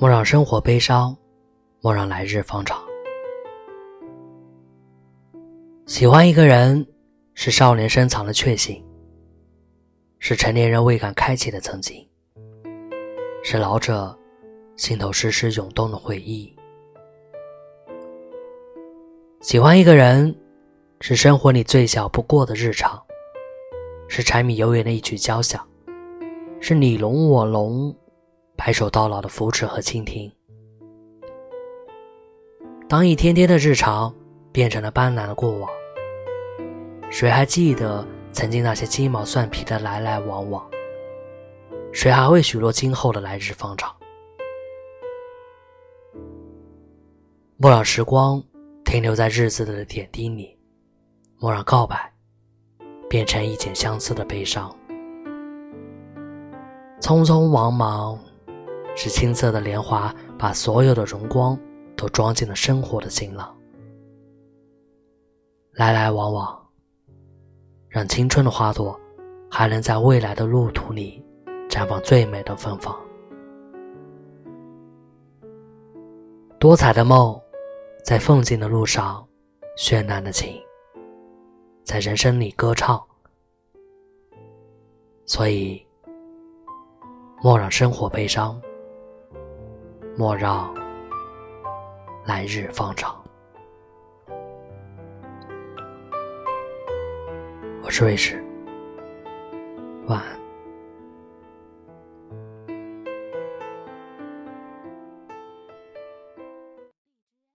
莫让生活悲伤，莫让来日方长。喜欢一个人，是少年深藏的确信，是成年人未敢开启的曾经，是老者心头时时涌动的回忆。喜欢一个人，是生活里最小不过的日常，是柴米油盐的一曲交响，是你侬我侬。白首到老的扶持和倾听。当一天天的日常变成了斑斓的过往，谁还记得曾经那些鸡毛蒜皮的来来往往？谁还会许诺今后的来日方长？莫让时光停留在日子的点滴里，莫让告白变成一剪相思的悲伤。匆匆忙忙。是青涩的莲花，把所有的荣光都装进了生活的行囊。来来往往，让青春的花朵还能在未来的路途里绽放最美的芬芳。多彩的梦，在奋进的路上绚烂的情，在人生里歌唱。所以，莫让生活悲伤。莫让来日方长。我是瑞士，晚安。